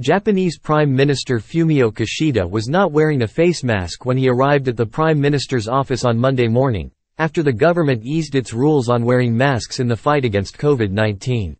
Japanese Prime Minister Fumio Kishida was not wearing a face mask when he arrived at the Prime Minister's office on Monday morning, after the government eased its rules on wearing masks in the fight against COVID-19.